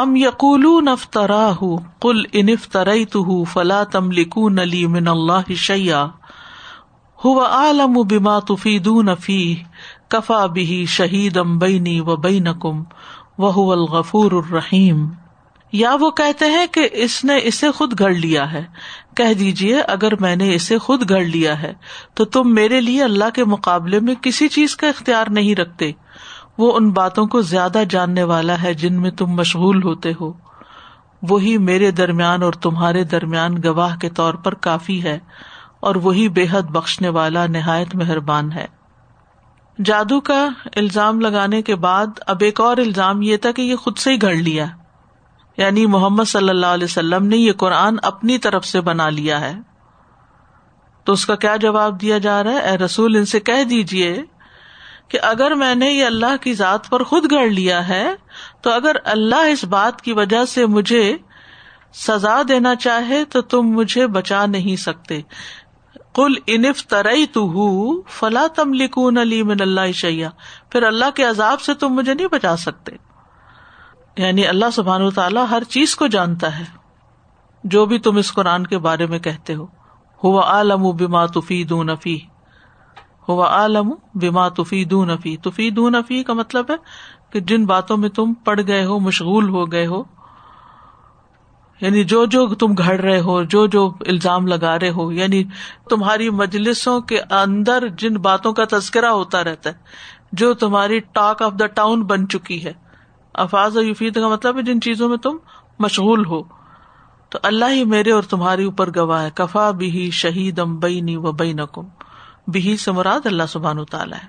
ام یقول افطرا کل انف ترئی تو فلا تم لکو نلی من اللہ شیا ہو عالم بما تفیدون فی کفا بھی شہید ام بینی و بین بینکم وہ الغفور الرحیم۔ یا وہ کہتے ہیں کہ اس نے اسے خود گڑ لیا ہے۔ کہہ دیجیے اگر میں نے اسے خود گڑ لیا ہے، تو تم میرے لیے اللہ کے مقابلے میں کسی چیز کا اختیار نہیں رکھتے۔ وہ ان باتوں کو زیادہ جاننے والا ہے جن میں تم مشغول ہوتے ہو۔ وہی میرے درمیان اور تمہارے درمیان گواہ کے طور پر کافی ہے اور وہی بے حد بخشنے والا نہایت مہربان ہے۔ جادو کا الزام لگانے کے بعد اب ایک اور الزام یہ تھا کہ یہ خود سے ہی گھڑ لیا۔ یعنی محمد صلی اللہ علیہ وسلم نے یہ قرآن اپنی طرف سے بنا لیا ہے۔ تو اس کا کیا جواب دیا جا رہا ہے؟ اے رسول، ان سے کہہ دیجیے کہ اگر میں نے یہ اللہ کی ذات پر خود گڑ لیا ہے، تو اگر اللہ اس بات کی وجہ سے مجھے سزا دینا چاہے، تو تم مجھے بچا نہیں سکتے۔ کل انف ترئی تو فلا تم لکون علی من اللہ شیا پھر اللہ کے عذاب سے تم مجھے نہیں بچا سکتے۔ یعنی اللہ سبحان تعالیٰ ہر چیز کو جانتا ہے۔ جو بھی تم اس قرآن کے بارے میں کہتے ہو۔ ہوا عالم بما تفی دون فی ہوا عالم بما تفی دون فی. تفی دون فی کا مطلب ہے کہ جن باتوں میں تم پڑ گئے ہو، مشغول ہو گئے ہو یعنی جو جو تم گھڑ رہے ہو، جو جو الزام لگا رہے ہو یعنی تمہاری مجلسوں کے اندر جن باتوں کا تذکرہ ہوتا رہتا ہے، جو تمہاری ٹاک آف دا ٹاؤن بن چکی ہے۔ افاظ و یفید کا مطلب ہے جن چیزوں میں تم مشغول ہو۔ تو اللہ ہی میرے اور تمہاری اوپر گواہ ہے۔ کفا بھی شہید ام بئی و بئی نکم بھی سے مراد اللہ سبحان تعالیٰ ہے۔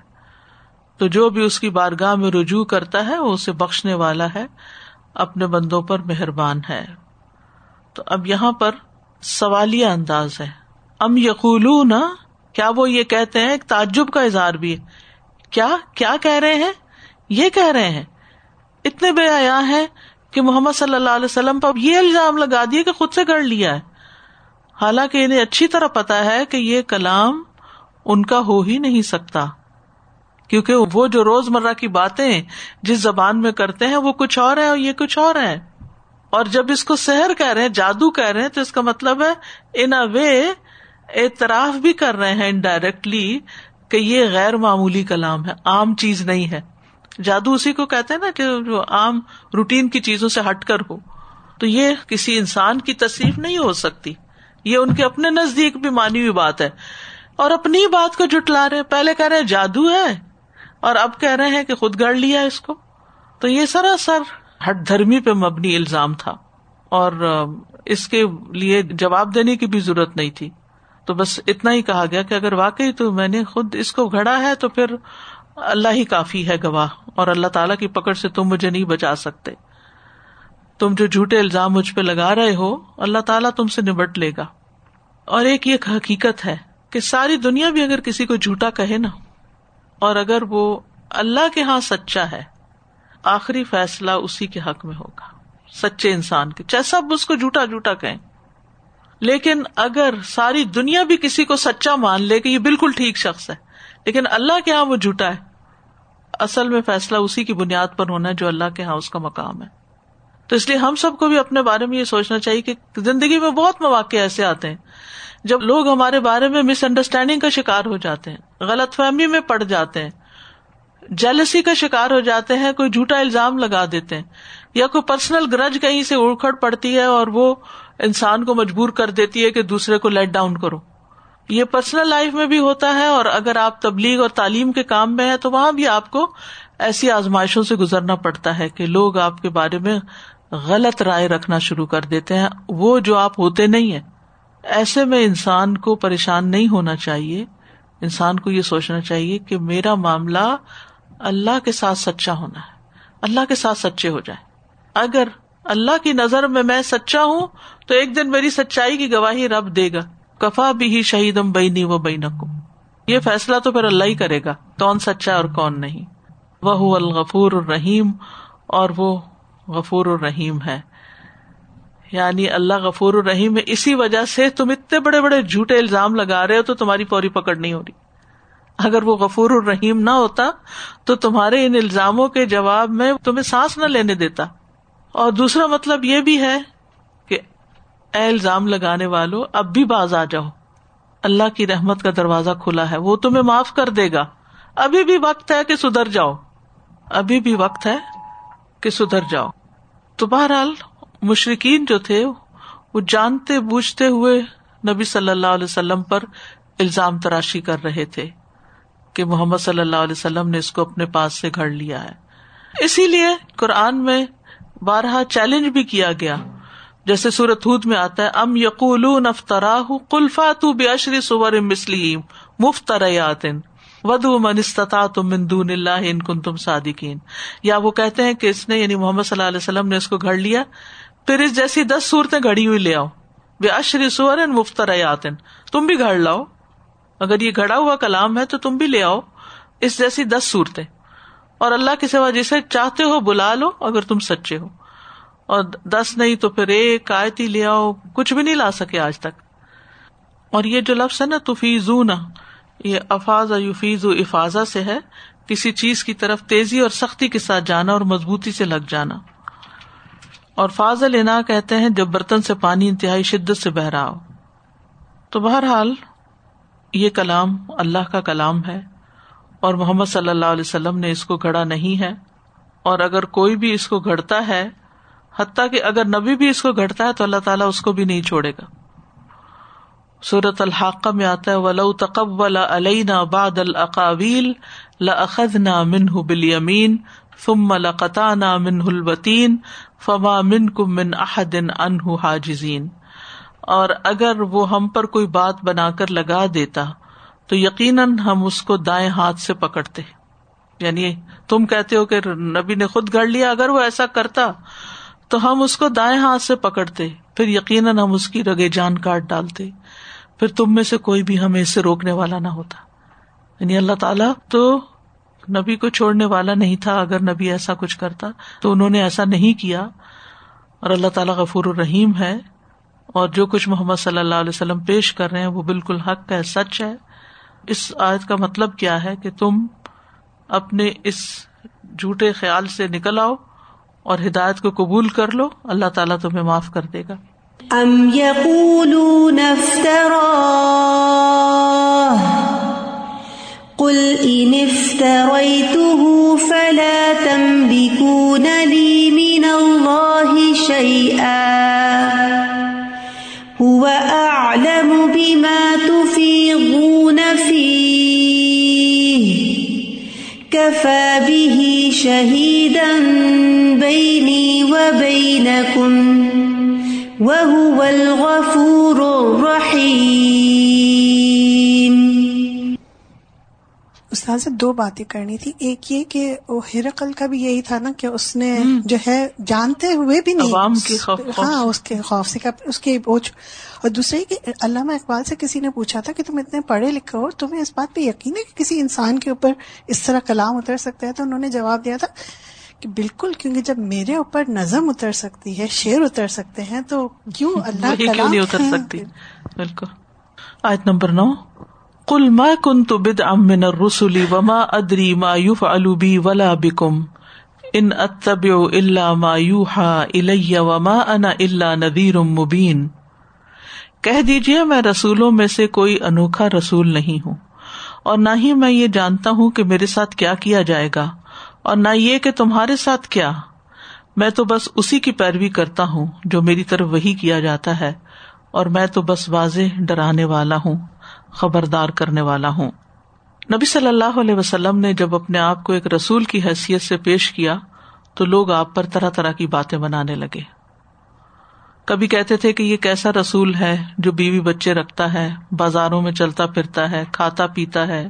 تو جو بھی اس کی بارگاہ میں رجوع کرتا ہے، وہ اسے بخشنے والا ہے، اپنے بندوں پر مہربان ہے۔ تو اب یہاں پر سوالیہ انداز ہے۔ ام یقول کیا وہ یہ کہتے ہیں؟ ایک تعجب کا اظہار بھی ہے۔ کیا؟ کیا کہہ رہے ہیں؟ یہ کہہ رہے ہیں۔ اتنے بے حیا ہے کہ محمد صلی اللہ علیہ وسلم پر یہ الزام لگا دیا کہ خود سے گڑ لیا ہے۔ حالانکہ انہیں اچھی طرح پتا ہے کہ یہ کلام ان کا ہو ہی نہیں سکتا۔ کیونکہ وہ جو روز مرہ کی باتیں جس زبان میں کرتے ہیں وہ کچھ اور ہے اور یہ کچھ اور ہے۔ اور جب اس کو سحر کہہ رہے ہیں، جادو کہہ رہے ہیں، تو اس کا مطلب ہے ان اے وے اعتراف بھی کر رہے ہیں انڈائریکٹلی کہ یہ غیر معمولی کلام ہے، عام چیز نہیں ہے۔ جادو اسی کو کہتے ہیں نا کہ جو عام روٹین کی چیزوں سے ہٹ کر ہو۔ تو یہ کسی انسان کی تصریف نہیں ہو سکتی۔ یہ ان کے اپنے نزدیک بھی مانی ہوئی بات ہے۔ اور اپنی بات کو جٹلا رہے پہلے کہہ رہے جادو ہے اور اب کہہ رہے ہیں کہ خود گڑ لیا اس کو۔ تو یہ سراسر ہٹ دھرمی پہ مبنی الزام تھا اور اس کے لیے جواب دینے کی بھی ضرورت نہیں تھی۔ تو بس اتنا ہی کہا گیا کہ اگر واقعی تو میں نے خود اس کو گھڑا ہے تو پھر اللہ ہی کافی ہے گواہ اور اللہ تعالیٰ کی پکڑ سے تم مجھے نہیں بچا سکتے۔ تم جو جھوٹے الزام مجھ پہ لگا رہے ہو، اللہ تعالیٰ تم سے نبٹ لے گا۔ اور ایک یہ حقیقت ہے کہ ساری دنیا بھی اگر کسی کو جھوٹا کہے نا، اور اگر وہ اللہ کے ہاں سچا ہے، آخری فیصلہ اسی کے حق میں ہوگا، سچے انسان کے، چاہے سب اس کو جھوٹا جھوٹا کہیں۔ لیکن اگر ساری دنیا بھی کسی کو سچا مان لے کہ یہ بالکل ٹھیک شخص ہے، لیکن اللہ کے یہاں وہ جھوٹا ہے، اصل میں فیصلہ اسی کی بنیاد پر ہونا ہے جو اللہ کے یہاں اس کا مقام ہے۔ تو اس لیے ہم سب کو بھی اپنے بارے میں یہ سوچنا چاہیے کہ زندگی میں بہت مواقع ایسے آتے ہیں جب لوگ ہمارے بارے میں مس انڈرسٹینڈنگ کا شکار ہو جاتے ہیں، غلط فہمی میں پڑ جاتے ہیں جیلسی کا شکار ہو جاتے ہیں، کوئی جھوٹا الزام لگا دیتے ہیں، یا کوئی پرسنل گرج کہیں سے اڑکھڑ پڑتی ہے اور وہ انسان کو مجبور کر دیتی ہے کہ دوسرے کو لیٹ ڈاؤن کرو۔ یہ پرسنل لائف میں بھی ہوتا ہے اور اگر آپ تبلیغ اور تعلیم کے کام میں ہے تو وہاں بھی آپ کو ایسی آزمائشوں سے گزرنا پڑتا ہے کہ لوگ آپ کے بارے میں غلط رائے رکھنا شروع کر دیتے ہیں۔ وہ جو آپ ہوتے نہیں ہیں ایسے میں انسان کو پریشان نہیں ہونا چاہیے۔ انسان کو یہ سوچنا چاہیے کہ میرا معاملہ اللہ کے ساتھ سچا ہونا ہے۔ اللہ کے ساتھ سچے ہو جائے اگر اللہ کی نظر میں میں سچا ہوں، تو ایک دن میری سچائی کی گواہی رب دے گا۔ کفا بھی ہی شہیدم بینی و بین یہ فیصلہ تو پھر اللہ ہی کرے گا۔ کون سچا اور کون نہیں۔ وہ الغفور الرحیم اور وہ غفور الرحیم ہے۔ یعنی اللہ غفور الرحیم ہے اسی وجہ سے تم اتنے بڑے بڑے جھوٹے الزام لگا رہے ہو تو تمہاری فوری پکڑ نہیں ہو رہی۔ اگر وہ غفور الرحیم نہ ہوتا تو تمہارے ان الزاموں کے جواب میں تمہیں سانس نہ لینے دیتا۔ اور دوسرا مطلب یہ بھی ہے کہ اے الزام لگانے والو، اب بھی باز آ جاؤ۔ اللہ کی رحمت کا دروازہ کھلا ہے، وہ تمہیں معاف کر دے گا۔ ابھی بھی وقت ہے کہ سدھر جاؤ۔ ابھی بھی وقت ہے کہ سدھر جاؤ۔ تو بہرحال مشرقین جو تھے، وہ جانتے بوجھتے ہوئے نبی صلی اللہ علیہ وسلم پر الزام تراشی کر رہے تھے کہ محمد صلی اللہ علیہ وسلم نے اس کو اپنے پاس سے گھڑ لیا ہے۔ اسی لیے قرآن میں بارہ چیلنج بھی کیا گیا۔ جیسے سورت ہود میں آتا ہے، ام یقول افطرا کلفا تو بے اشری سور مسلم مفتریات ودو منستتا تم مندون اللہ ان کن تم صادقین۔ یا وہ کہتے ہیں کہ اس نے یعنی محمد صلی اللہ علیہ وسلم نے اس کو گھڑ لیا۔ پھر اس جیسی دس صورتیں گھڑی ہوئی لے آؤ۔ بے اشری سور مفتریات تم بھی گھڑ لاؤ۔ اگر یہ گھڑا ہوا کلام ہے تو تم بھی لے آؤ۔ اس جیسی دس صورتیں۔ اور اللہ کے سوا جسے چاہتے ہو بلا لو اگر تم سچے ہو۔ اور دس نہیں تو پھر ایک آیتی لے آؤ۔ کچھ بھی نہیں لا سکے آج تک۔ اور یہ جو لفظ ہے نا توفیزو نا یہ افاظ یوفیز و افاظا سے ہے۔ کسی چیز کی طرف تیزی اور سختی کے ساتھ جانا اور مضبوطی سے لگ جانا۔ اور فاض لینا کہتے ہیں جب برتن سے پانی انتہائی شدت سے بہ رہا ہو۔ تو بہرحال یہ کلام اللہ کا کلام ہے اور محمد صلی اللہ علیہ وسلم نے اس کو گھڑا نہیں ہے اور اگر کوئی بھی اس کو گھڑتا ہے، حتیٰ کہ اگر نبی بھی اس کو گھڑتا ہے تو اللہ تعالیٰ اس کو بھی نہیں چھوڑے گا۔ صورت الحاقہ میں آتا ہے، ولو تقبل علینا بعد العقاویل لأخذنا منه باليمين ثم لقطعنا منه الوتين فما منكم من احد عنه حاجزين اور اگر وہ ہم پر کوئی بات بنا کر لگا دیتا، تو یقیناً ہم اس کو دائیں ہاتھ سے پکڑتے۔ یعنی تم کہتے ہو کہ نبی نے خود گڑ لیا، اگر وہ ایسا کرتا تو ہم اس کو دائیں ہاتھ سے پکڑتے، پھر یقیناً ہم اس کی رگے جان کاٹ ڈالتے۔ پھر تم میں سے کوئی بھی ہمیں اس سے روکنے والا نہ ہوتا۔ یعنی اللہ تعالیٰ تو نبی کو چھوڑنے والا نہیں تھا، اگر نبی ایسا کچھ کرتا تو انہوں نے ایسا نہیں کیا۔ اور اللہ تعالیٰ غفور الرحیم ہے۔ اور جو کچھ محمد صلی اللہ علیہ وسلم پیش کر رہے ہیں وہ بالکل حق ہے، سچ ہے۔ اس آیت کا مطلب کیا ہے کہ تم اپنے اس جھوٹے خیال سے نکل آؤ اور ہدایت کو قبول کر لو، اللہ تعالیٰ تمہیں معاف کر دے گا۔ ام قل ان افتريته فلا تملكون لي من الله شيئا. هو اعلم بما تفيضون فيه. كفى به شهيدا بيني وبينكم وهو الغفور الرحیم استاذ دو باتیں کرنی تھی۔ ایک یہ کہ وہ ہرقل کا بھی یہی تھا نا کہ اس نے جو ہے جانتے ہوئے بھی نہیں ہاں اس کے خوف سے اس کے بوجھ اور دوسرے کہ علامہ اقبال سے کسی نے پوچھا تھا کہ تم اتنے پڑھے لکھے ہو تمہیں اس بات پہ یقین ہے کہ کسی انسان کے اوپر اس طرح کلام اتر سکتا ہے؟ تو انہوں نے جواب دیا تھا کہ بالکل کیونکہ جب میرے اوپر نظم اتر سکتی ہے شیر اتر سکتے ہیں تو کیوں اللہ کیوں نہیں اتر سکتی؟ بالکل۔ آیت نمبر نو۔ کل ما کن تو بد امن رسولی وما ادری ما یوف الوبی ولا بکم ان اتب اللہ ما یو ہا الیہ وما انا اللہ ندیر مبین کہہ دیجیے میں رسولوں میں سے کوئی انوکھا رسول نہیں ہوں، اور نہ ہی میں یہ جانتا ہوں کہ میرے ساتھ کیا کیا جائے گا، اور نہ یہ کہ تمہارے ساتھ کیا۔ میں تو بس اسی کی پیروی کرتا ہوں جو میری طرف وہی کیا جاتا ہے، اور میں تو بس واضح ڈرانے والا ہوں۔ خبردار کرنے والا ہوں۔ نبی صلی اللہ علیہ وسلم نے جب اپنے آپ کو ایک رسول کی حیثیت سے پیش کیا، تو لوگ آپ پر طرح طرح کی باتیں بنانے لگے۔ کبھی کہتے تھے کہ یہ کیسا رسول ہے جو بیوی بچے رکھتا ہے، بازاروں میں چلتا پھرتا ہے، کھاتا پیتا ہے۔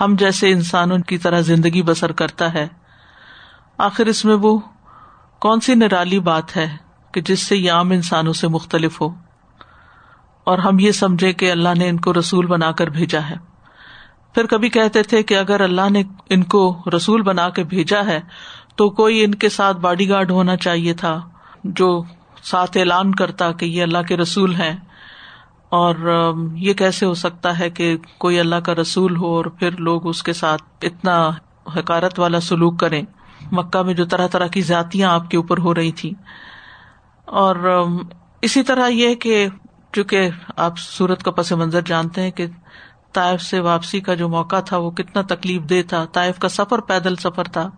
ہم جیسے انسانوں کی طرح زندگی بسر کرتا ہے۔ آخر اس میں وہ کون سی نرالی بات ہے کہ جس سے یہ عام انسانوں سے مختلف ہو۔ اور ہم یہ سمجھے کہ اللہ نے ان کو رسول بنا کر بھیجا ہے۔ پھر کبھی کہتے تھے کہ اگر اللہ نے ان کو رسول بنا کے بھیجا ہے، تو کوئی ان کے ساتھ باڈی گارڈ ہونا چاہیے تھا جو ساتھ اعلان کرتا کہ یہ اللہ کے رسول ہیں۔ اور یہ کیسے ہو سکتا ہے کہ کوئی اللہ کا رسول ہو اور پھر لوگ اس کے ساتھ اتنا حکارت والا سلوک کریں۔ مکہ میں جو طرح طرح کی ذاتیاں آپ کے اوپر ہو رہی تھی اور اسی طرح یہ کہ چونکہ آپ سورت کا پس منظر جانتے ہیں کہ طائف سے واپسی کا جو موقع تھا وہ کتنا تکلیف دہ تھا۔ طائف کا سفر پیدل سفر تھا۔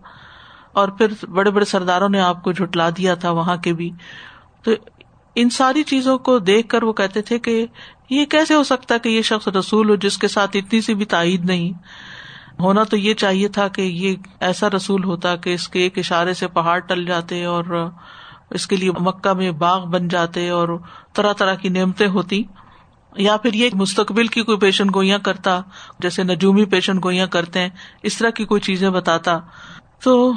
اور پھر بڑے بڑے سرداروں نے آپ کو جھٹلا دیا تھا وہاں کے بھی۔ تو ان ساری چیزوں کو دیکھ کر وہ کہتے تھے کہ یہ کیسے ہو سکتا کہ یہ شخص رسول ہو جس کے ساتھ اتنی سی بھی تائید نہیں۔ ہونا تو یہ چاہیے تھا کہ یہ ایسا رسول ہوتا کہ اس کے ایک اشارے سے پہاڑ ٹل جاتے اور اس کے لیے مکہ میں باغ بن جاتے اور طرح طرح کی نعمتیں ہوتی یا پھر یہ مستقبل کی کوئی پیشن گوئیاں کرتا، جیسے نجومی پیشن گوئیاں کرتے ہیں، اس طرح کی کوئی چیزیں بتاتا۔ تو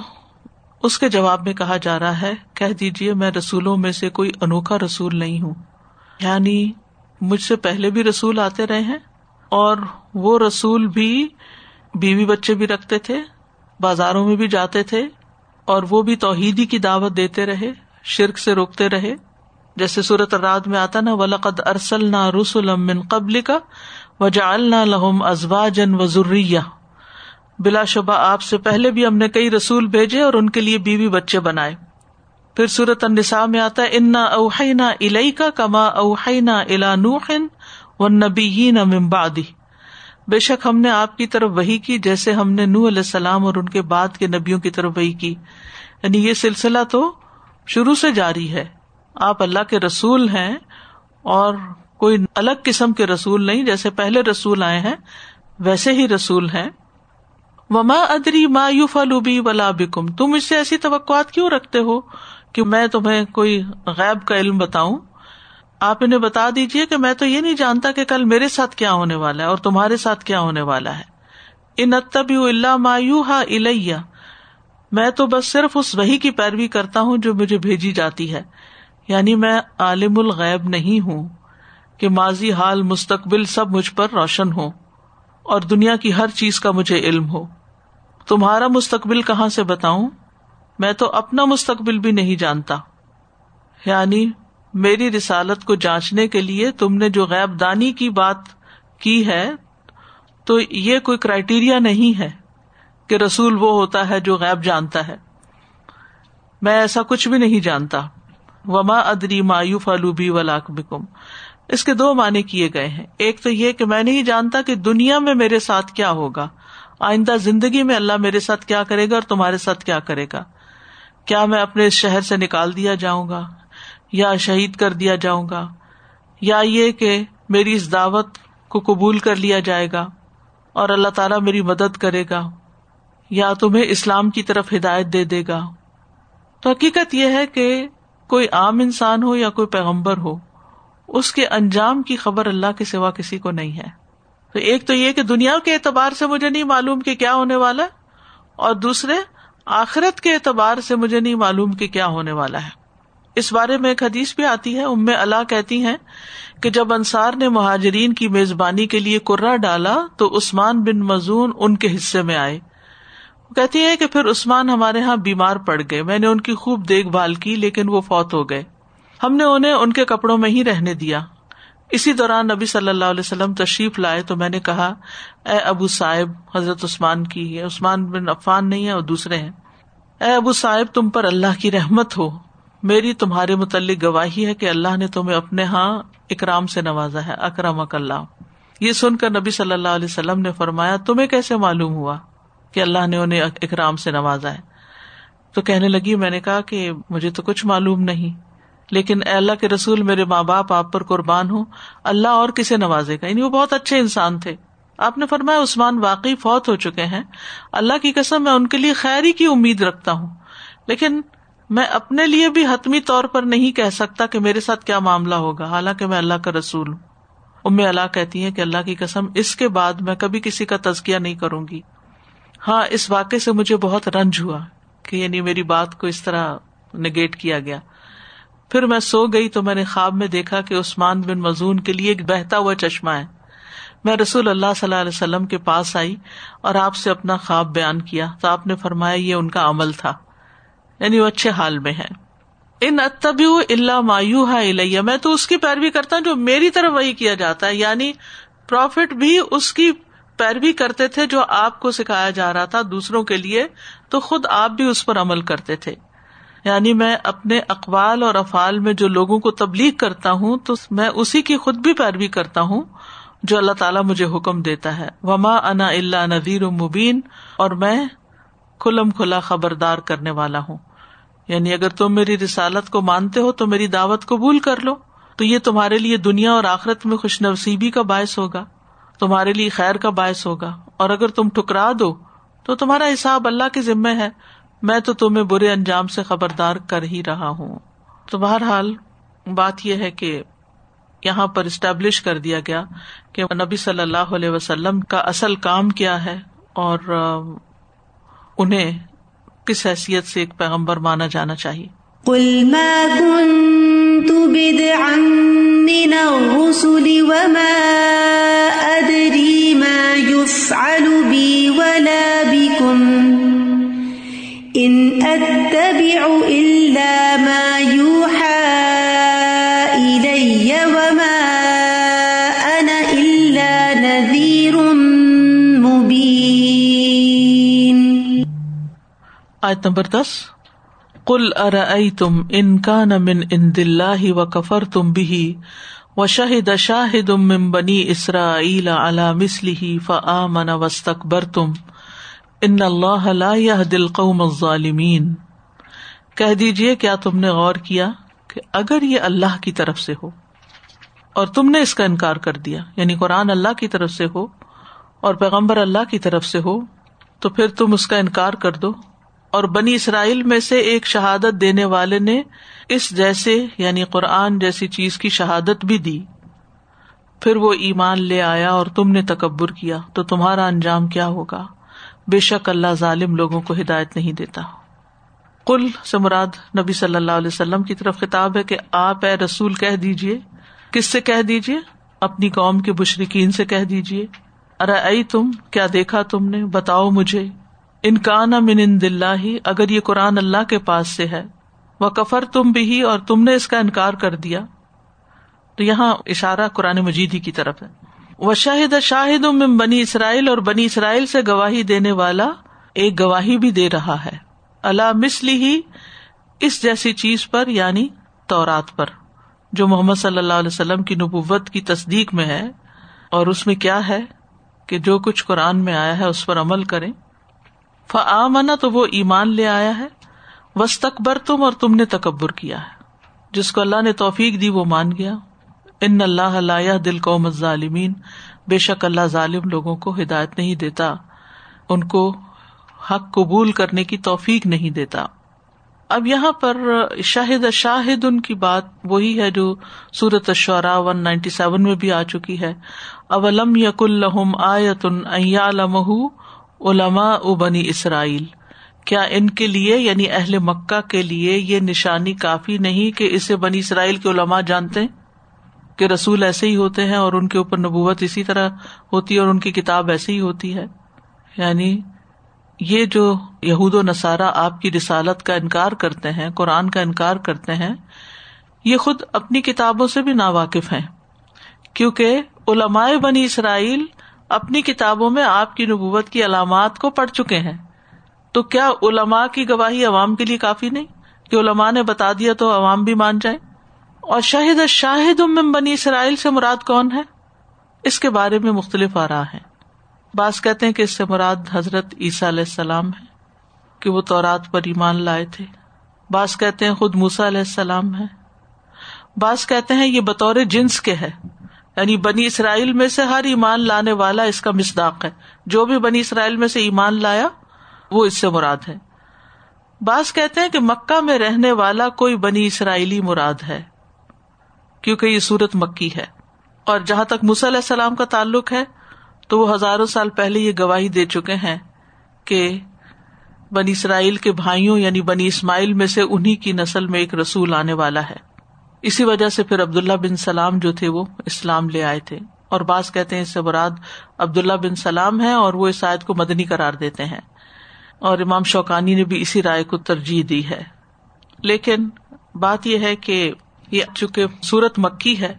اس کے جواب میں کہا جا رہا ہے، کہہ دیجیے میں رسولوں میں سے کوئی انوکھا رسول نہیں ہوں۔ یعنی مجھ سے پہلے بھی رسول آتے رہے ہیں اور وہ رسول بھی بیوی بچے بھی رکھتے تھے، بازاروں میں بھی جاتے تھے اور وہ بھی توحیدی کی دعوت دیتے رہے۔ شرک سے روکتے رہے۔ جیسے صورت رات میں آتا نا، ولقد ارسل نہ رسول قبل کا وجا لہم ازوا جن وزریہ بلا شبہ آپ سے پہلے بھی ہم نے کئی رسول بھیجے اور ان کے لیے بیوی بچے بنائے۔ پھر سورت النساء میں آتا ہے، انا اوہینا الئی کا کما اوہینا الا نوخن و نبی ممبادی بے شک ہم نے آپ کی طرف وہی کی، جیسے ہم نے نو علیہ السلام اور ان کے بعد کے نبیوں کی طرف وہی کی۔ یعنی یہ سلسلہ تو شروع سے جاری ہے۔ آپ اللہ کے رسول ہیں اور کوئی الگ قسم کے رسول نہیں، جیسے پہلے رسول آئے ہیں، ویسے ہی رسول ہیں۔ وما ادری ما یو فلوبی ولا بکم تم اس سے ایسی توقعات کیوں رکھتے ہو کہ میں تمہیں کوئی غیب کا علم بتاؤں؟ آپ انہیں بتا دیجیے کہ میں تو یہ نہیں جانتا کہ کل میرے ساتھ کیا ہونے والا ہے اور تمہارے ساتھ کیا ہونے والا ہے۔ ان اتبی اللہ مایو ہا الیہ میں تو بس صرف اس وہی کی پیروی کرتا ہوں جو مجھے بھیجی جاتی ہے۔ یعنی میں عالم الغیب نہیں ہوں کہ ماضی، حال، مستقبل سب مجھ پر روشن ہو اور دنیا کی ہر چیز کا مجھے علم ہو۔ تمہارا مستقبل کہاں سے بتاؤں؟ میں تو اپنا مستقبل بھی نہیں جانتا۔ یعنی میری رسالت کو جانچنے کے لیے تم نے جو غیب دانی کی بات کی ہے تو یہ کوئی کرائٹیریا نہیں ہے۔ کہ رسول وہ ہوتا ہے جو غیب جانتا ہے۔ میں ایسا کچھ بھی نہیں جانتا۔ وما ادری مایو فلوبی ولاک بکم اس کے دو معنی کیے گئے ہیں۔ ایک تو یہ کہ میں نہیں جانتا کہ دنیا میں میرے ساتھ کیا ہوگا۔ آئندہ زندگی میں اللہ میرے ساتھ کیا کرے گا اور تمہارے ساتھ کیا کرے گا۔ کیا میں اپنے اس شہر سے نکال دیا جاؤں گا؟ یا شہید کر دیا جاؤں گا؟ یا یہ کہ میری اس دعوت کو قبول کر لیا جائے گا اور اللہ تعالیٰ میری مدد کرے گا؟ یا تمہیں اسلام کی طرف ہدایت دے دے گا۔ تو حقیقت یہ ہے کہ کوئی عام انسان ہو یا کوئی پیغمبر ہو، اس کے انجام کی خبر اللہ کے سوا کسی کو نہیں ہے۔ تو ایک تو یہ کہ دنیا کے اعتبار سے مجھے نہیں معلوم کہ کیا ہونے والا اور دوسرے، آخرت کے اعتبار سے مجھے نہیں معلوم کہ کیا ہونے والا ہے۔ اس بارے میں ایک حدیث بھی آتی ہے، ام اللہ کہتی ہیں کہ جب انصار نے مہاجرین کی میزبانی کے لیے کرا ڈالا تو عثمان بن مزون ان کے حصے میں آئے۔ کہتی ہے کہ پھر عثمان ہمارے یہاں بیمار پڑ گئے۔ میں نے ان کی خوب دیکھ بھال کی، لیکن وہ فوت ہو گئے۔ ہم نے انہیں ان کے کپڑوں میں ہی رہنے دیا۔ اسی دوران نبی صلی اللہ علیہ وسلم تشریف لائے تو میں نے کہا، اے ابو صاحب، حضرت عثمان کی ہے۔ عثمان بن عفان نہیں ہے اور دوسرے ہیں۔ اے ابو صاحب، تم پر اللہ کی رحمت ہو۔ میری تمہارے متعلق گواہی ہے کہ اللہ نے تمہیں اپنے ہاں اکرام سے نوازا ہے۔ اکرم اللہ۔ یہ سن کر نبی صلی اللہ علیہ وسلم نے فرمایا، تمہیں کیسے معلوم ہوا؟ کہ اللہ نے انہیں اکرام سے نوازا ہے۔ تو کہنے لگی، میں نے کہا کہ مجھے تو کچھ معلوم نہیں، لیکن اے اللہ کے رسول، میرے ماں باپ، آپ پر قربان ہوں، اللہ اور کسے نوازے گا؟ یعنی وہ بہت اچھے انسان تھے۔ آپ نے فرمایا، عثمان واقعی فوت ہو چکے ہیں۔ اللہ کی قسم، میں ان کے لیے خیری کی امید رکھتا ہوں۔ لیکن میں اپنے لیے بھی حتمی طور پر نہیں کہہ سکتا کہ میرے ساتھ کیا معاملہ ہوگا، حالانکہ میں اللہ کا رسول ہوں۔ ام اللہ کہتی ہیں کہ اللہ کی قسم، اس کے بعد میں کبھی کسی کا تزکیہ نہیں کروں گی۔ ہاں اس واقعے سے مجھے بہت رنج ہوا کہ یعنی میری بات کو اس طرح نگیٹ کیا گیا۔ پھر میں سو گئی تو میں نے خواب میں دیکھا کہ عثمان بن مزون کے لیے ایک بہتا ہوا چشمہ ہے۔ میں رسول اللہ صلی اللہ علیہ وسلم کے پاس آئی اور آپ سے اپنا خواب بیان کیا تو آپ نے فرمایا یہ ان کا عمل تھا۔ یعنی وہ اچھے حال میں ہے ان اتبی اللہ مایو ہے الیہ، میں تو اس کی پیروی کرتا ہوں جو میری طرف وہی کیا جاتا ہے۔ یعنی پروفٹ بھی اس کی پیروی کرتے تھے جو آپ کو سکھایا جا رہا تھا دوسروں کے لیے، تو خود آپ بھی اس پر عمل کرتے تھے۔ یعنی میں اپنے اقوال اور افعال میں جو لوگوں کو تبلیغ کرتا ہوں، تو میں اسی کی خود بھی پیروی کرتا ہوں جو اللہ تعالیٰ مجھے حکم دیتا ہے۔ وما انا اللہ نذیر مبین اور میں کھلم کھلا خبردار کرنے والا ہوں۔ یعنی اگر تم میری رسالت کو مانتے ہو تو میری دعوت قبول کر لو۔ تو یہ تمہارے لیے دنیا اور آخرت میں خوش نصیبی کا باعث ہوگا۔ تمہارے لیے خیر کا باعث ہوگا۔ اور اگر تم ٹکرا دو، تو تمہارا حساب اللہ کے ذمے ہے۔ میں تو تمہیں برے انجام سے خبردار کر ہی رہا ہوں۔ تو بہرحال، بات یہ ہے کہ یہاں پر اسٹیبلش کر دیا گیا کہ نبی صلی اللہ علیہ وسلم کا اصل کام کیا ہے اور انہیں کس حیثیت سے ایک پیغمبر مانا جانا چاہیے۔ ان اتبع الا ما يوحى الي وما انا الا نذير مبين. آیت نمبر دس. قل ارأيتم ان كان من عند الله وكفرتم به وشهد شاهد من بني اسرائيل على مثله فآمن واستكبرتم ان اللہ لا دل قوم ظالمین کہہ دیجیے کیا تم نے غور کیا کہ اگر یہ اللہ کی طرف سے ہو اور تم نے اس کا انکار کر دیا یعنی قرآن اللہ کی طرف سے ہو اور پیغمبر اللہ کی طرف سے ہو، تو پھر تم اس کا انکار کر دو۔ اور بنی اسرائیل میں سے ایک شہادت دینے والے نے اس جیسے یعنی قرآن جیسی چیز کی شہادت بھی دی۔ پھر وہ ایمان لے آیا اور تم نے تکبر کیا، تو تمہارا انجام کیا ہوگا؟ بے شک اللہ ظالم لوگوں کو ہدایت نہیں دیتا۔ کل سے مراد نبی صلی اللہ علیہ وسلم کی طرف خطاب ہے کہ آپ اے رسول کہہ دیجیے کس سے کہہ دیجیے اپنی قوم کے بشرقین سے کہہ دیجیے ارے ائی تم کیا دیکھا تم نے؟ بتاؤ مجھے۔ انکان من ان دلہ ہی اگر یہ قرآن اللہ کے پاس سے ہے وہ کفر تم بھی اور تم نے اس کا انکار کر دیا۔ تو یہاں اشارہ قرآن مجید ہی کی طرف ہے۔ وہ شاہد شاہد بنی اسرائیل، اور بنی اسرائیل سے گواہی دینے والا ایک گواہی بھی دے رہا ہے۔ اللہ مسلی ہی اس جیسی چیز پر یعنی تورات پر، جو محمد صلی اللہ علیہ وسلم کی نبوت کی تصدیق میں ہے۔ اور اس میں کیا ہے کہ جو کچھ قرآن میں آیا ہے، اس پر عمل کرے فمنا تو وہ ایمان لے آیا ہے وس تکبر تم اور تم نے تکبر کیا ہے۔ جس کو اللہ نے توفیق دی وہ مان گیا۔ ان اللہ دل قوم ظالمین بے شک اللہ ظالم لوگوں کو ہدایت نہیں دیتا۔ ان کو حق قبول کرنے کی توفیق نہیں دیتا۔ اب یہاں پر شاہد شاہد ان کی بات وہی ہے جو سورت اشعرا ون نائنٹی سیون میں بھی آ چکی ہے۔ اولم یق الحم آیت لمح علما بنی اسرائیل، کیا ان کے لیے یعنی اہل مکہ کے لیے یہ نشانی کافی نہیں کہ اسے بنی اسرائیل کے علماء جانتے ہیں کہ رسول ایسے ہی ہوتے ہیں اور ان کے اوپر نبوت اسی طرح ہوتی ہے اور ان کی کتاب ایسے ہی ہوتی ہے؟ یعنی یہ جو یہود و نصارہ آپ کی رسالت کا انکار کرتے ہیں، قرآن کا انکار کرتے ہیں، یہ خود اپنی کتابوں سے بھی نا واقف ہیں، کیونکہ علماء بنی اسرائیل اپنی کتابوں میں آپ کی نبوت کی علامات کو پڑھ چکے ہیں۔ تو کیا علماء کی گواہی عوام کے لیے کافی نہیں کہ علماء نے بتا دیا تو عوام بھی مان جائے اور شاہد شاہد ام بنی اسرائیل سے مراد کون ہے؟ اس کے بارے میں مختلف آ رہا ہے بعض کہتے ہیں کہ اس سے مراد حضرت عیسیٰ علیہ السلام ہے کہ وہ تورات پر ایمان لائے تھے۔ بعض کہتے ہیں خود موسا علیہ السلام ہے۔ بعض کہتے ہیں یہ بطور جنس کے ہے۔ یعنی بنی اسرائیل میں سے ہر ایمان لانے والا اس کا مسداق ہے۔ جو بھی بنی اسرائیل میں سے ایمان لایا، وہ اس سے مراد ہے۔ بعض کہتے ہیں کہ مکہ میں رہنے والا کوئی بنی اسرائیلی مراد ہے، کیونکہ یہ سورت مکی ہے۔ اور جہاں تک علیہ السلام کا تعلق ہے، تو وہ ہزاروں سال پہلے یہ گواہی دے چکے ہیں کہ بنی اسرائیل کے بھائیوں یعنی بنی اسماعیل میں سے انہیں کی نسل میں ایک رسول آنے والا ہے۔ اسی وجہ سے پھر عبداللہ بن سلام جو تھے وہ اسلام لے آئے تھے۔ اور بعض کہتے ہیں اس سے براد عبداللہ بن سلام ہے اور وہ اس آیت کو مدنی قرار دیتے ہیں۔ اور امام شوقانی نے بھی اسی رائے کو ترجیح دی ہے۔ لیکن بات یہ ہے کہ یہ چونکہ سورت مکی ہے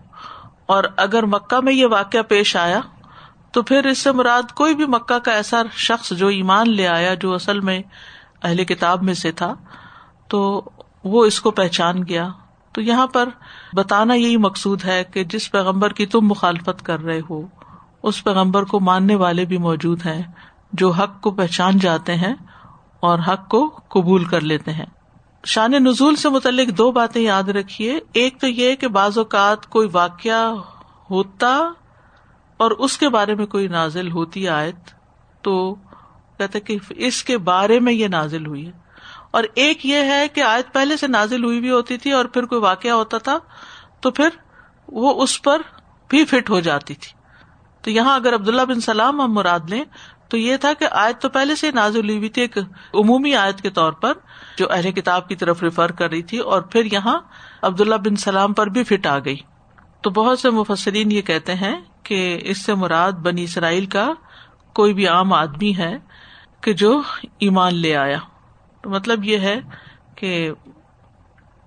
اور اگر مکہ میں یہ واقعہ پیش آیا تو پھر اس سے مراد کوئی بھی مکہ کا ایسا شخص جو ایمان لے آیا جو اصل میں اہل کتاب میں سے تھا تو وہ اس کو پہچان گیا۔ تو یہاں پر بتانا یہی مقصود ہے کہ جس پیغمبر کی تم مخالفت کر رہے ہو، اس پیغمبر کو ماننے والے بھی موجود ہیں جو حق کو پہچان جاتے ہیں اور حق کو قبول کر لیتے ہیں۔ شان نزول سے متعلق دو باتیں یاد رکھیے۔ ایک تو یہ کہ بعض اوقات کوئی واقعہ ہوتا اور اس کے بارے میں کوئی نازل ہوتی آیت تو کہتے کہ اس کے بارے میں یہ نازل ہوئی ہے۔ اور ایک یہ ہے کہ آیت پہلے سے نازل ہوئی بھی ہوتی تھی اور پھر کوئی واقعہ ہوتا تھا تو پھر وہ اس پر بھی فٹ ہو جاتی تھی۔ تو یہاں اگر عبداللہ بن سلام ہم مراد لیں تو یہ تھا کہ آیت تو پہلے سے نازل ہوئی تھی، ایک عمومی آیت کے طور پر جو اہل کتاب کی طرف ریفر کر رہی تھی اور پھر یہاں عبداللہ بن سلام پر بھی فٹ آ گئی۔ تو بہت سے مفسرین یہ کہتے ہیں کہ اس سے مراد بنی اسرائیل کا کوئی بھی عام آدمی ہے کہ جو ایمان لے آیا۔ تو مطلب یہ ہے کہ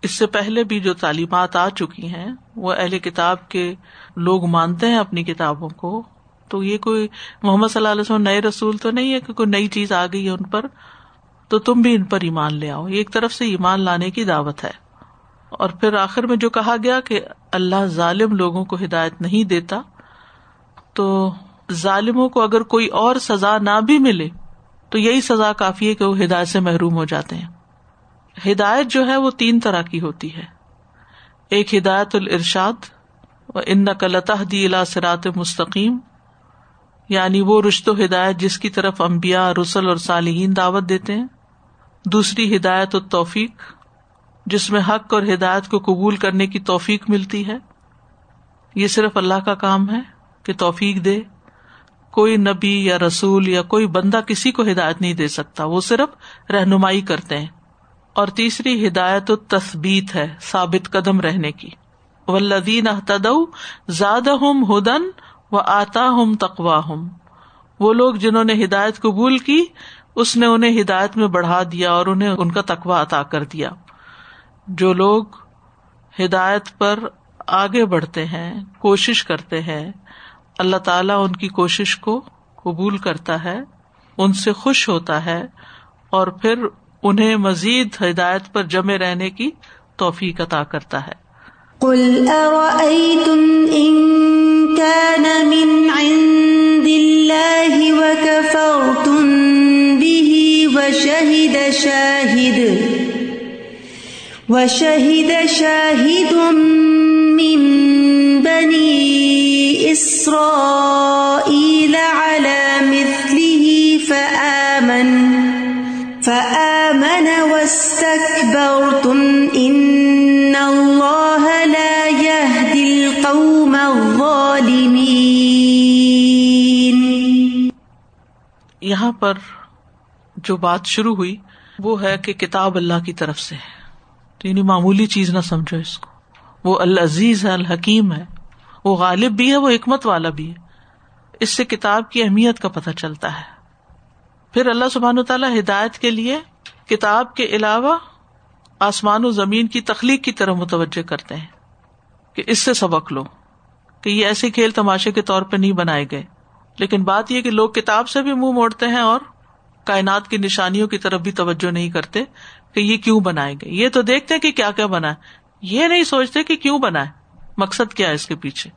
اس سے پہلے بھی جو تعلیمات آ چکی ہیں، وہ اہل کتاب کے لوگ مانتے ہیں اپنی کتابوں کو۔ تو یہ کوئی محمد صلی اللہ علیہ وسلم نئے رسول تو نہیں ہے کہ کوئی نئی چیز آ گئی ہے ان پر؟ تو تم بھی ان پر ایمان لے آؤ۔ یہ ایک طرف سے ایمان لانے کی دعوت ہے۔ اور پھر آخر میں جو کہا گیا کہ اللہ ظالم لوگوں کو ہدایت نہیں دیتا، تو ظالموں کو اگر کوئی اور سزا نہ بھی ملے تو یہی سزا کافی ہے کہ وہ ہدایت سے محروم ہو جاتے ہیں۔ ہدایت جو ہے وہ تین طرح کی ہوتی ہے۔ ایک ہدایت الرشاد و ان نقلطہ دی سرات مستقیم یعنی وہ رشت و ہدایت جس کی طرف امبیا رسول اور صالحین دعوت دیتے ہیں۔ دوسری ہدایت و توفیق جس میں حق اور ہدایت کو قبول کرنے کی توفیق ملتی ہے۔ یہ صرف اللہ کا کام ہے کہ توفیق دے۔ کوئی نبی یا رسول یا کوئی بندہ کسی کو ہدایت نہیں دے سکتا، وہ صرف رہنمائی کرتے ہیں۔ اور تیسری ہدایت و تصبیت ہے، ثابت قدم رہنے کی۔ ولدین احتد زیادہ ہم ہدن وہ آتا ہم تقوا ہم وہ لوگ جنہوں نے ہدایت قبول کی، اس نے انہیں ہدایت میں بڑھا دیا اور انہیں ان کا تقوا عطا کر دیا۔ جو لوگ ہدایت پر آگے بڑھتے ہیں، کوشش کرتے ہیں اللہ تعالیٰ ان کی کوشش کو قبول کرتا ہے، ان سے خوش ہوتا ہے اور پھر انہیں مزید ہدایت پر جمے رہنے کی توفیق عطا کرتا ہے۔ قل أرأيتم إن كان من عند الله وكفرتم به وشهد شاهد وشهد شاهد من بني إسرائيل على مثله فآمن فآمن واستكبرتم، إن الله لا يهدي القوم الظالمين. یہاں پر جو بات شروع ہوئی، وہ ہے کہ کتاب اللہ کی طرف سے ہے۔ تو یعنی معمولی چیز نہ سمجھو اس کو۔ وہ العزیز ہے الحکیم ہے۔ وہ غالب بھی ہے، وہ حکمت والا بھی ہے۔ اس سے کتاب کی اہمیت کا پتہ چلتا ہے۔ پھر اللہ سبحان تعالیٰ ہدایت کے لیے کتاب کے علاوہ آسمان و زمین کی تخلیق کی طرح متوجہ کرتے ہیں کہ اس سے سبق لو کہ یہ ایسے کھیل تماشے کے طور پہ نہیں بنائے گئے۔ لیکن بات یہ کہ لوگ کتاب سے بھی منہ موڑتے ہیں اور کائنات کی نشانیوں کی طرف بھی توجہ نہیں کرتے کہ یہ کیوں بنائے گئے۔ یہ تو دیکھتے کہ کیا کیا بنا ہے۔ یہ نہیں سوچتے کہ کیوں بنا ہے۔ مقصد کیا ہے اس کے پیچھے؟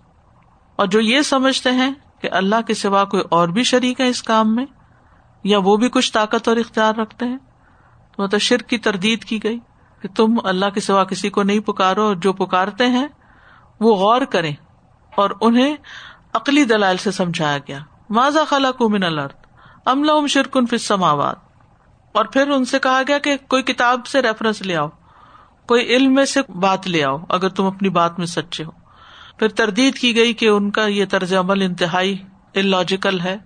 اور جو یہ سمجھتے ہیں کہ اللہ کے سوا کوئی اور بھی شریک ہے اس کام میں، یا وہ بھی کچھ طاقت اور اختیار رکھتے ہیں؟ تو مطلب شرک کی تردید کی گئی کہ تم اللہ کے سوا کسی کو نہیں پکارو، اور جو پکارتے ہیں وہ غور کریں، اور انہیں عقلی دلائل سے سمجھایا گیا۔ ماضا خلا کو من الرد املا ام شرکن فسماواد اور پھر ان سے کہا گیا کہ کوئی کتاب سے ریفرنس لے آؤ۔ کوئی علم میں سے بات لے آؤ، اگر تم اپنی بات میں سچے ہو۔ پھر تردید کی گئی کہ ان کا یہ طرز عمل انتہائی ان لاجیکل ہے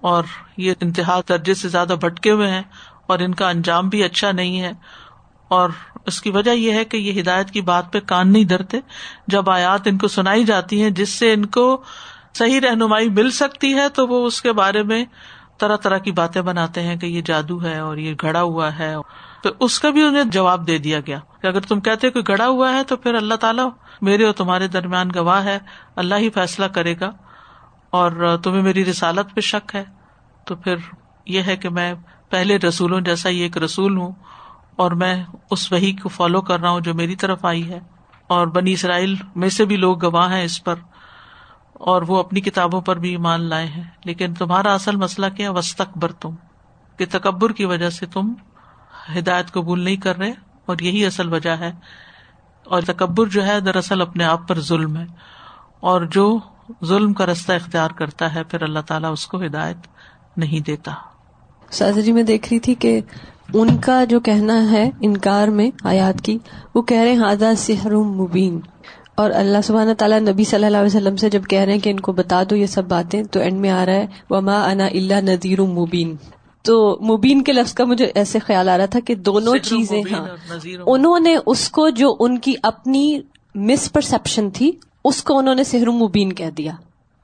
اور یہ انتہا درجے سے زیادہ بھٹکے ہوئے ہیں اور ان کا انجام بھی اچھا نہیں ہے۔ اور اس کی وجہ یہ ہے کہ یہ ہدایت کی بات پہ کان نہیں دھرتے۔ جب آیات ان کو سنائی جاتی ہیں، جس سے ان کو صحیح رہنمائی مل سکتی ہے، تو وہ اس کے بارے میں طرح طرح کی باتیں بناتے ہیں کہ یہ جادو ہے اور یہ گڑا ہوا ہے۔ تو اس کا بھی انہیں جواب دے دیا گیا کہ اگر تم کہتے کہ گڑا ہوا ہے تو پھر اللہ تعالیٰ میرے اور تمہارے درمیان گواہ ہے، اللہ ہی فیصلہ کرے گا اور تمہیں میری رسالت پہ شک ہے۔ تو پھر یہ ہے کہ میں پہلے رسولوں جیسا ہی ایک رسول ہوں اور میں اس وہی کو فالو کر رہا ہوں جو میری طرف آئی ہے۔ اور بنی اسرائیل میں سے بھی لوگ گواہ ہیں اس پر اور وہ اپنی کتابوں پر بھی ایمان لائے ہیں۔ لیکن تمہارا اصل مسئلہ کیا وسطر تم کہ تکبر کی وجہ سے تم ہدایت قبول نہیں کر رہے اور یہی اصل وجہ ہے۔ اور تکبر جو ہے دراصل اپنے آپ پر ظلم ہے۔ اور جو ظلم کا رستہ اختیار کرتا ہے، پھر اللہ تعالیٰ اس کو ہدایت نہیں دیتا۔ سازا جی میں دیکھ رہی تھی کہ ان کا جو کہنا ہے انکار میں آیات کی، وہ کہہ رہے ہاضا سحر مبین. اور اللہ سبحانہ تعالیٰ نبی صلی اللہ علیہ وسلم سے جب کہہ رہے ہیں کہ ان کو بتا دو یہ سب باتیں، تو اینڈ میں آ رہا ہے، وما انا اللہ نذیر مبین تو مبین کے لفظ کا مجھے ایسے خیال آ رہا تھا کہ دونوں چیزیں ہاں۔ انہوں نے اس کو جو ان کی اپنی مس پرسپشن تھی اس کو انہوں نے سحر مبین کہہ دیا۔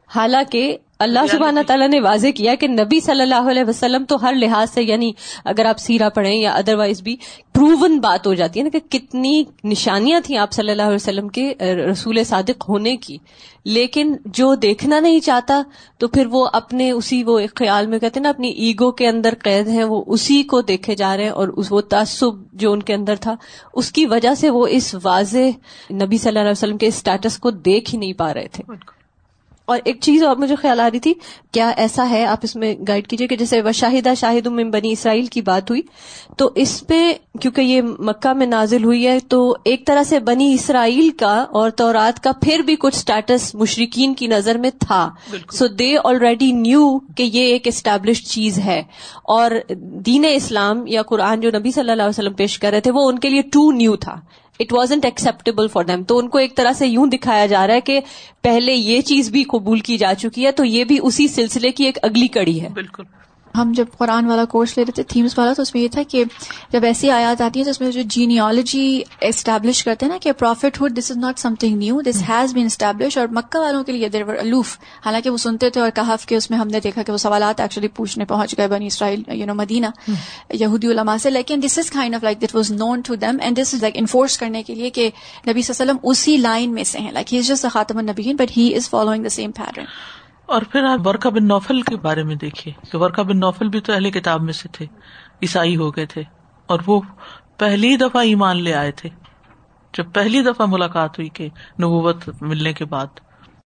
حالانکہ اللہ سبحانہ تعالیٰ نے واضح کیا کہ نبی صلی اللہ علیہ وسلم تو ہر لحاظ سے یعنی اگر آپ سیرا پڑھیں یا ادر وائز بھی پروون بات ہو جاتی ہے نا کہ کتنی نشانیاں تھیں آپ صلی اللہ علیہ وسلم کے رسول صادق ہونے کی۔ لیکن جو دیکھنا نہیں چاہتا تو پھر وہ اپنے اسی وہ ایک خیال میں کہتے ہیں نا اپنی ایگو کے اندر قید ہیں وہ اسی کو دیکھے جا رہے ہیں اور وہ تعصب جو ان کے اندر تھا اس کی وجہ سے وہ اس واضح نبی صلی اللہ علیہ وسلم کے اسٹیٹس کو دیکھ ہی نہیں پا رہے تھے۔ اور ایک چیز اور مجھے خیال آ رہی تھی کیا ایسا ہے؟ آپ اس میں گائڈ کیجیے کہ جیسے وہ شاہدہ شاہد بنی اسرائیل کی بات ہوئی۔ تو اس میں کیونکہ یہ مکہ میں نازل ہوئی ہے تو ایک طرح سے بنی اسرائیل کا اور تورات کا پھر بھی کچھ اسٹیٹس مشرقین کی نظر میں تھا۔ سو دے آلریڈی نیو کہ یہ ایک اسٹیبلشڈ چیز ہے۔ اور دین اسلام یا قرآن جو نبی صلی اللہ علیہ وسلم پیش کر رہے تھے وہ ان کے لیے ٹو نیو تھا۔ It wasn't acceptable for them تو ان کو ایک طرح سے یوں دکھایا جا رہا ہے کہ پہلے یہ چیز بھی قبول کی جا چکی ہے، تو یہ بھی اسی سلسلے کی ایک اگلی کڑی ہے۔ بالکل۔ ہم جب قرآن والا کورس لے رہے تھے تھیمس والا، تو اس میں یہ تھا کہ جب ایسی آیات آتی ہیں تو اس میں جو جینیالوجی اسٹیبلش کرتے ہیں نا کہ prophethood this is not something new this has been establish اور مکہ والوں کے لیے دیر ور الوف حالانکہ وہ سنتے تھے اور کہاف کے اس میں ہم نے دیکھا کہ وہ سوالات ایکچولی پوچھنے پہنچ گئے بنی اسرائیل یو نو مدینہ، یہودی علماء سے. لیکن this is kind of like that was known to them and this is like enforce کرنے کے لیے کہ نبی صلی اللہ علیہ وسلم اسی لائن میں سے ہیں. لائک ہی از جسٹ خاتم النبیین but he is following the same pattern اور پھر آپ ورقہ بن نوفل کے بارے میں دیکھیے۔ کہ ورقہ بن نوفل بھی تو اہل کتاب میں سے تھے، عیسائی ہو گئے تھے، اور وہ پہلی دفعہ ایمان لے آئے تھے۔ جب پہلی دفعہ ملاقات ہوئی کہ نبوت ملنے کے بعد